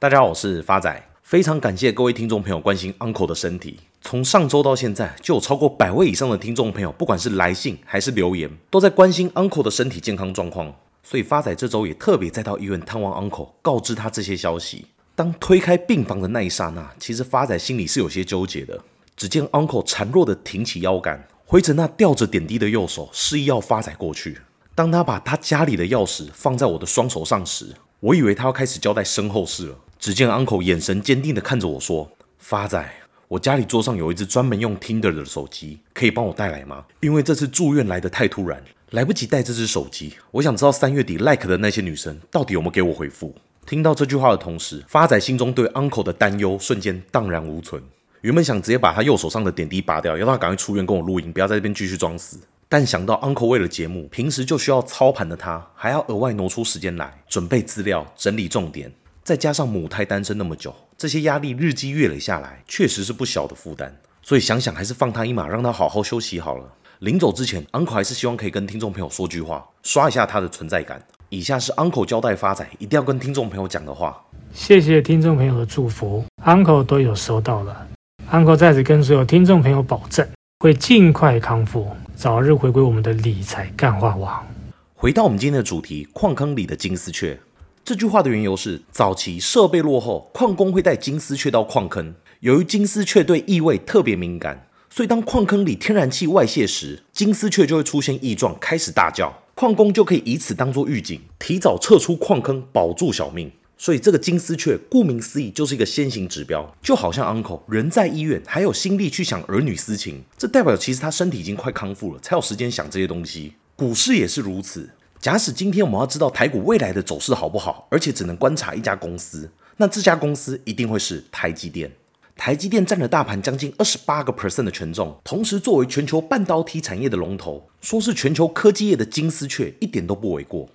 大家好，我是发仔，非常感谢各位听众朋友关心 Uncle 的身体。从上周到现在，就有超过百位以上的听众朋友，不管是来信还是留言，都在关心 Uncle 的身体健康状况。所以发仔这周也特别再到医院探望 Uncle，告知他这些消息。当推开病房的那一刹那，其实发仔心里是有些纠结的。只见 Uncle 孱弱地挺起腰杆，挥着那吊着点滴的右手，示意要发仔过去。当他把他家里的钥匙放在我的双手上时，我以为他要开始交代身后事了。只见 Uncle 眼神坚定地看着我说：“发仔，我家里桌上有一只专门用 Tinder 的手机，可以帮我带来吗？因为这次住院来得太突然，来不及带这只手机。我想知道三月底 like 的那些女生到底有没有给我回复。”听到这句话的同时，发仔心中对 Uncle 的担忧瞬间荡然无存。原本想直接把他右手上的点滴拔掉，要他赶快出院跟我录音，不要在这边继续装死。但想到 Uncle 为了节目，平时就需要操盘的他，还要额外挪出时间来准备资料、整理重点，再加上母胎单身那么久，这些压力日积月累下来，确实是不小的负担。所以想想还是放他一马，让他好好休息好了。临走之前，Uncle 还是希望可以跟听众朋友说句话，刷一下他的存在感。以下是 Uncle 交代发仔一定要跟听众朋友讲的话。谢谢听众朋友的祝福，Uncle 都有收到了。Uncle 在此跟所有听众朋友保证，会尽快康复。早日回归我们的理财干话王。回到我们今天的主题，矿坑里的金丝雀。这句话的缘由是，早期设备落后，矿工会带金丝雀到矿坑。由于金丝雀对异味特别敏感，所以当矿坑里天然气外泄时，金丝雀就会出现异状，开始大叫。矿工就可以以此当做预警，提早撤出矿坑，保住小命。所以这个金丝雀，顾名思义，就是一个先行指标，就好像 Uncle 人在医院，还有心力去想儿女私情，这代表其实他身体已经快康复了，才有时间想这些东西。股市也是如此。假使今天我们要知道台股未来的走势好不好，而且只能观察一家公司，那这家公司一定会是台积电。台积电占了大盘将近二十八个 percent 的权重，同时作为全球半导体产业的龙头，说是全球科技业的金丝雀，一点都不为过。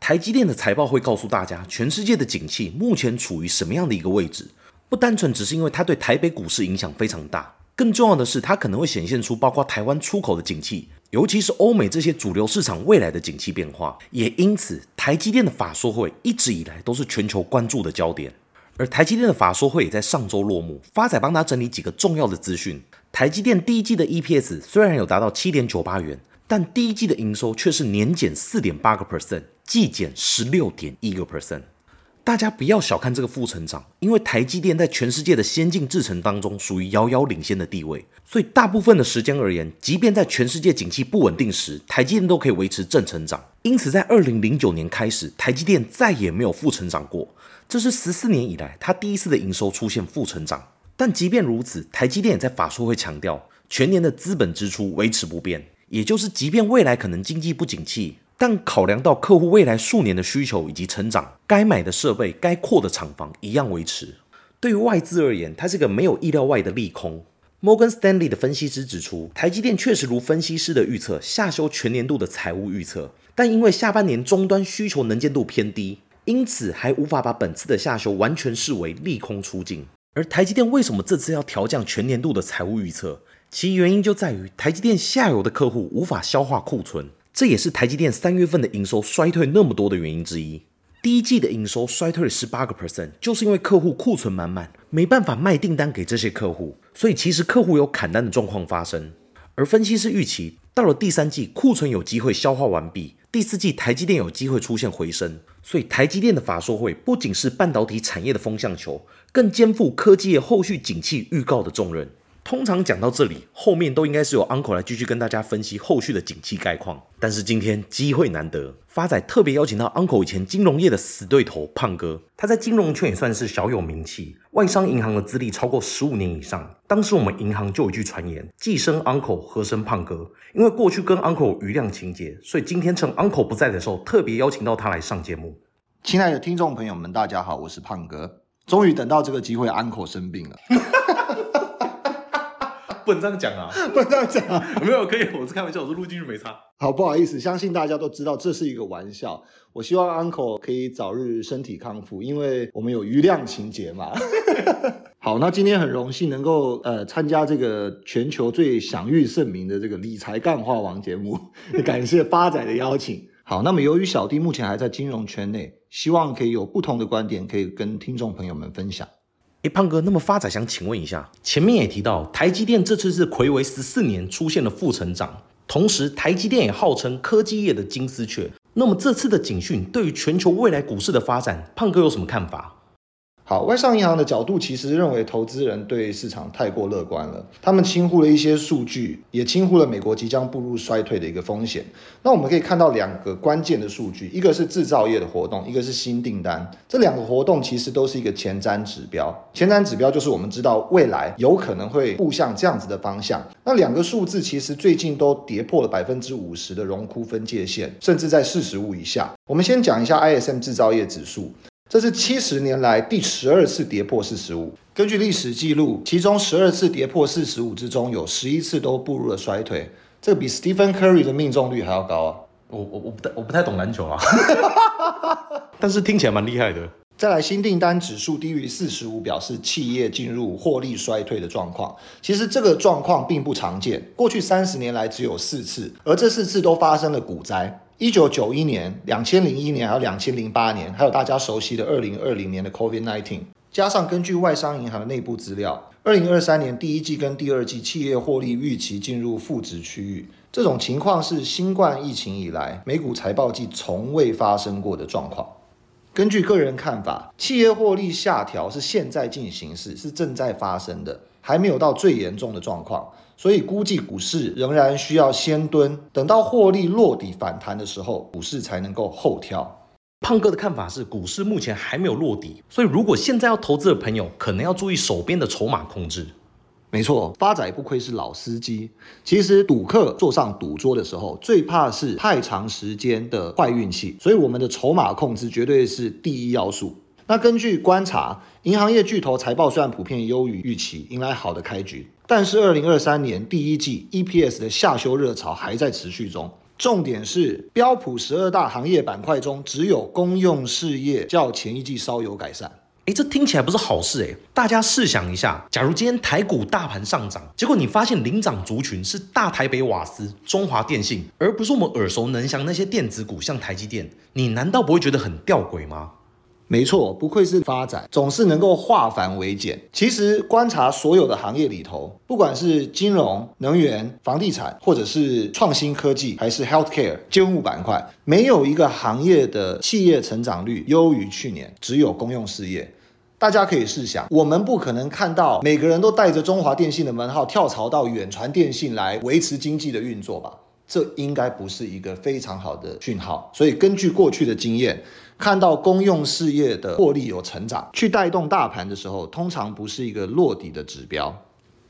台积电的财报会告诉大家，全世界的景气目前处于什么样的一个位置。不单纯只是因为它对台北股市影响非常大，更重要的是，它可能会显现出包括台湾出口的景气，尤其是欧美这些主流市场未来的景气变化。也因此，台积电的法说会一直以来都是全球关注的焦点。而台积电的法说会也在上周落幕，发仔帮他整理几个重要的资讯。台积电第一季的 EPS 虽然有达到七点九八元。但第一季的营收却是年减四点八个 percent，季减十六点一个 percent。大家不要小看这个负成长，因为台积电在全世界的先进制程当中属于遥遥领先的地位，所以大部分的时间而言，即便在全世界景气不稳定时，台积电都可以维持正成长。因此，在二零零九年开始，台积电再也没有负成长过，这是十四年以来它第一次的营收出现负成长。但即便如此，台积电也在法说会强调，全年的资本支出维持不变。也就是，即便未来可能经济不景气，但考量到客户未来数年的需求以及成长，该买的设备、该扩的厂房一样维持。对于外资而言，它是个没有意料外的利空。Morgan Stanley 的分析师指出，台积电确实如分析师的预测，下修全年度的财务预测，但因为下半年终端需求能见度偏低，因此还无法把本次的下修完全视为利空出尽。而台积电为什么这次要调降全年度的财务预测？其原因就在于台积电下游的客户无法消化库存，这也是台积电三月份的营收衰退那么多的原因之一。第一季的营收衰退了十八个 percent，就是因为客户库存满满，没办法卖订单给这些客户，所以其实客户有砍单的状况发生。而分析师预期到了第三季库存有机会消化完毕，第四季台积电有机会出现回升，所以台积电的法说会不仅是半导体产业的风向球，更肩负科技业后续景气预告的重任。通常讲到这里，后面都应该是由 Uncle 来继续跟大家分析后续的景气概况。但是今天机会难得，发仔特别邀请到 Uncle 以前金融业的死对头胖哥，他在金融圈也算是小有名气，外商银行的资历超过十五年以上。当时我们银行就有一句传言：既生 Uncle，何生胖哥？因为过去跟 Uncle 余量情结，所以今天趁 Uncle 不在的时候，特别邀请到他来上节目。亲爱的听众朋友们，大家好，我是胖哥，终于等到这个机会，Uncle 生病了。不能这样讲啊！不能这样讲啊！没有，可以，我是开玩笑，我是录进去没差。好，不好意思，相信大家都知道这是一个玩笑。我希望 Uncle 可以早日身体康复，因为我们有余量情节嘛。好，那今天很荣幸能够呃参加这个全球最享誉盛名的这个理财干话王节目，感谢发仔的邀请。好，那么由于小弟目前还在金融圈内，希望可以有不同的观点，可以跟听众朋友们分享。哎，胖哥，那么发仔想请问一下，前面也提到台积电这次是睽违十四年出现了负成长，同时台积电也号称科技业的金丝雀。那么这次的警讯对于全球未来股市的发展，胖哥有什么看法？好，外商银行的角度其实认为投资人对市场太过乐观了，他们轻忽了一些数据，也轻忽了美国即将步入衰退的一个风险。那我们可以看到两个关键的数据，一个是制造业的活动，一个是新订单。这两个活动其实都是一个前瞻指标，前瞻指标就是我们知道未来有可能会步向这样子的方向。那两个数字其实最近都跌破了百分之五十的荣枯分界线，甚至在四十五以下。我们先讲一下 ISM 制造业指数。这是七十年来第十二次跌破四十五。根据历史记录，其中十二次跌破四十五之中，有十一次都步入了衰退。这个比 Stephen Curry 的命中率还要高啊！我我我不太我不太懂篮球啊，但是听起来蛮厉害的。再来，新订单指数低于四十五，表示企业进入获利衰退的状况。其实这个状况并不常见，过去三十年来只有四次，而这四次都发生了股灾。一九九一年、两千零一年，还有两千零八年，还有大家熟悉的二零二零年的 COVID-19，加上根据外商银行的内部资料，二零二三年第一季跟第二季企业获利预期进入负值区域，这种情况是新冠疫情以来美股财报季从未发生过的状况。根据个人看法，企业获利下调是现在进行时，是正在发生的，还没有到最严重的状况。所以估计股市仍然需要先蹲，等到获利落底反弹的时候，股市才能够后跳。胖哥的看法是，股市目前还没有落底，所以如果现在要投资的朋友，可能要注意手边的筹码控制。没错，发仔不愧是老司机。其实赌客坐上赌桌的时候，最怕是太长时间的坏运气，所以我们的筹码控制绝对是第一要素。那根据观察，银行业巨头财报虽然普遍优于预期，迎来好的开局。但是，二零二三年第一季 EPS 的下修热潮还在持续中。重点是，标普十二大行业板块中，只有公用事业较前一季稍有改善。诶，这听起来不是好事诶。大家试想一下，假如今天台股大盘上涨，结果你发现领涨族群是大台北瓦斯、中华电信，而不是我们耳熟能详那些电子股，像台积电，你难道不会觉得很吊诡吗？没错，不愧是发展，总是能够化繁为简。其实观察所有的行业里头，不管是金融、能源、房地产，或者是创新科技，还是 healthcare 监护板块，没有一个行业的企业成长率优于去年，只有公用事业。大家可以试想，我们不可能看到每个人都带着中华电信的门号跳槽到远传电信来维持经济的运作吧？这应该不是一个非常好的讯号。所以根据过去的经验。看到公用事业的获利有成长，去带动大盘的时候，通常不是一个落底的指标。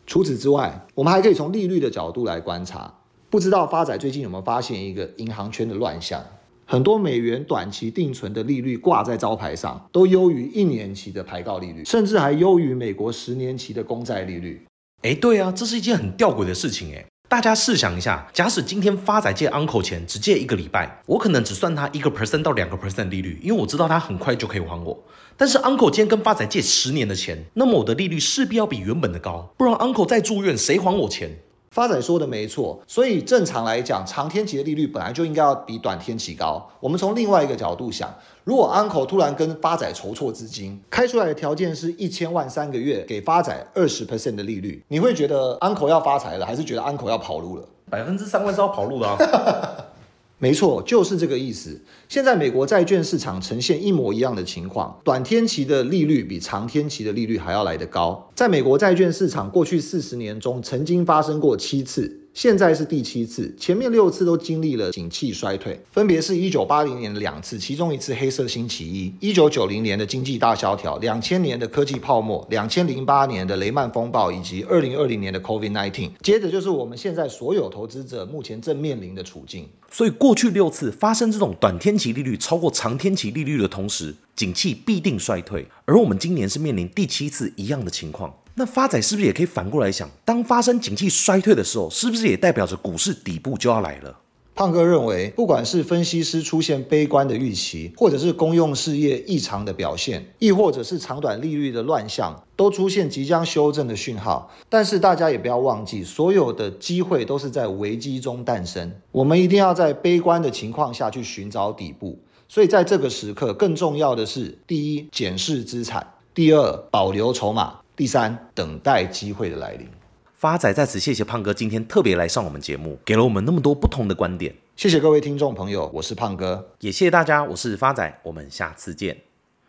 除此之外，我们还可以从利率的角度来观察。不知道发仔最近有没有发现一个银行圈的乱象？很多美元短期定存的利率挂在招牌上，都优于一年期的排告利率，甚至还优于美国十年期的公债利率。哎，对啊，这是一件很吊诡的事情哎。大家试想一下，假使今天发仔借 uncle 钱只借一个礼拜，我可能只算他一个 percent 到两个 percent 利率，因为我知道他很快就可以还我。但是 uncle 今天跟发仔借十年的钱，那么我的利率势必要比原本的高，不然 uncle 再住院谁还我钱？发仔说的没错，所以正常来讲，长天期的利率本来就应该要比短天期高。我们从另外一个角度想，如果 Uncle 突然跟发仔筹措资金，开出来的条件是一千万三个月，给发仔二十 percent 的利率，你会觉得 Uncle 要发财了，还是觉得 Uncle 要跑路了？百分之三万是要跑路的啊。没错，就是这个意思。现在美国债券市场呈现一模一样的情况，短天期的利率比长天期的利率还要来得高。在美国债券市场过去四十年中，曾经发生过七次。现在是第七次，前面六次都经历了景气衰退，分别是一九八零年的两次，其中一次黑色星期一，一九九零年的经济大萧条，两千年的科技泡沫，两千零八年的雷曼风暴，以及二零二零年的 COVID-19。接着就是我们现在所有投资者目前正面临的处境。所以过去六次发生这种短天期利率超过长天期利率的同时，景气必定衰退，而我们今年是面临第七次一样的情况。那发仔是不是也可以反过来想，当发生景气衰退的时候，是不是也代表着股市底部就要来了？胖哥认为，不管是分析师出现悲观的预期，或者是公用事业异常的表现，亦或者是长短利率的乱象，都出现即将修正的讯号。但是大家也不要忘记，所有的机会都是在危机中诞生。我们一定要在悲观的情况下去寻找底部。所以在这个时刻，更重要的是：第一，检视资产；第二，保留筹码；第三，等待机会的来临。发仔在此谢谢胖哥今天特别来上我们节目，给了我们那么多不同的观点。谢谢各位听众朋友，我是胖哥，也谢谢大家，我是发仔，我们下次见。